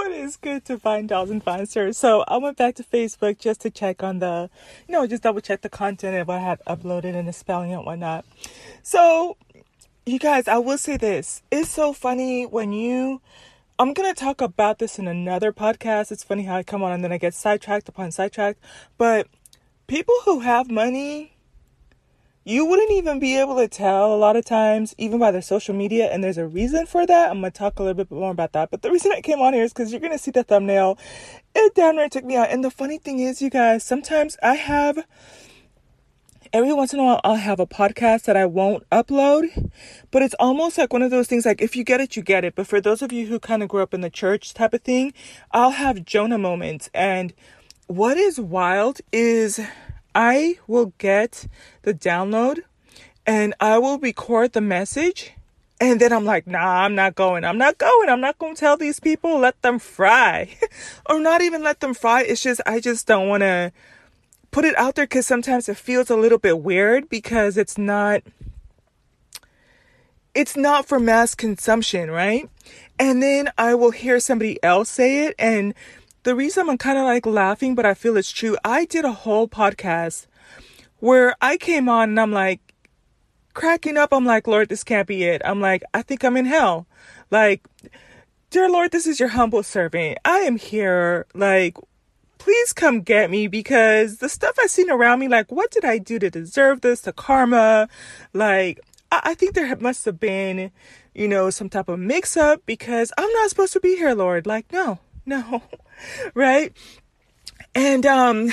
it is good to find dolls and monsters. So I went back to Facebook just to check on the, you know, just double check the content and what I had uploaded and the spelling and whatnot. So, you guys, I will say this. It's so funny when you I'm gonna talk about this in another podcast. It's funny how I come on and then I get sidetracked upon sidetracked. But people who have money, you wouldn't even be able to tell a lot of times, even by their social media, and there's a reason for that. I'm gonna talk a little bit more about that. But the reason I came on here is because you're gonna see the thumbnail. It near took me out. And the funny thing is, you guys, sometimes I have every once in a while I'll have a podcast that I won't upload, but it's almost like one of those things like if you get it, you get it. But for those of you who kind of grew up in the church type of thing, I'll have Jonah moments. And what is wild is I will get the download and I will record the message. And then I'm like, nah, I'm not going. I'm not going. I'm not going to tell these people, let them fry. or not even let them fry. It's just, I just don't want to put it out there because sometimes it feels a little bit weird because it's not it's not for mass consumption, right? And then I will hear somebody else say it and the reason I'm kind of like laughing but I feel it's true. I did a whole podcast where I came on and I'm like cracking up. I'm like, "Lord, this can't be it." I'm like, "I think I'm in hell." Like, "Dear Lord, this is your humble servant. I am here like please come get me because the stuff I've seen around me, like, what did I do to deserve this? The karma, like, I, I think there must have been, you know, some type of mix up because I'm not supposed to be here, Lord. Like, no, no, right? And um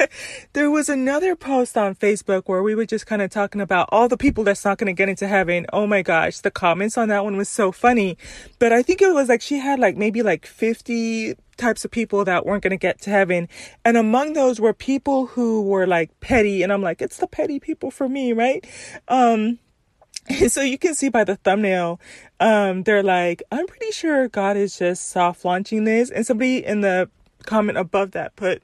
there was another post on Facebook where we were just kind of talking about all the people that's not going to get into heaven. Oh my gosh, the comments on that one was so funny. But I think it was like she had like maybe like 50 types of people that weren't going to get to heaven. And among those were people who were like petty and I'm like it's the petty people for me, right? Um so you can see by the thumbnail, um, they're like, I'm pretty sure God is just soft launching this. And somebody in the comment above that put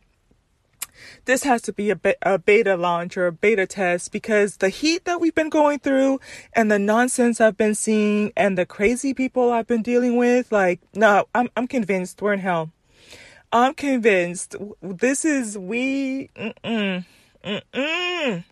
this has to be a, be- a beta launch or a beta test because the heat that we've been going through and the nonsense I've been seeing and the crazy people I've been dealing with, like, no, I'm, I'm convinced we're in hell. I'm convinced this is we, mm-mm, mm-mm.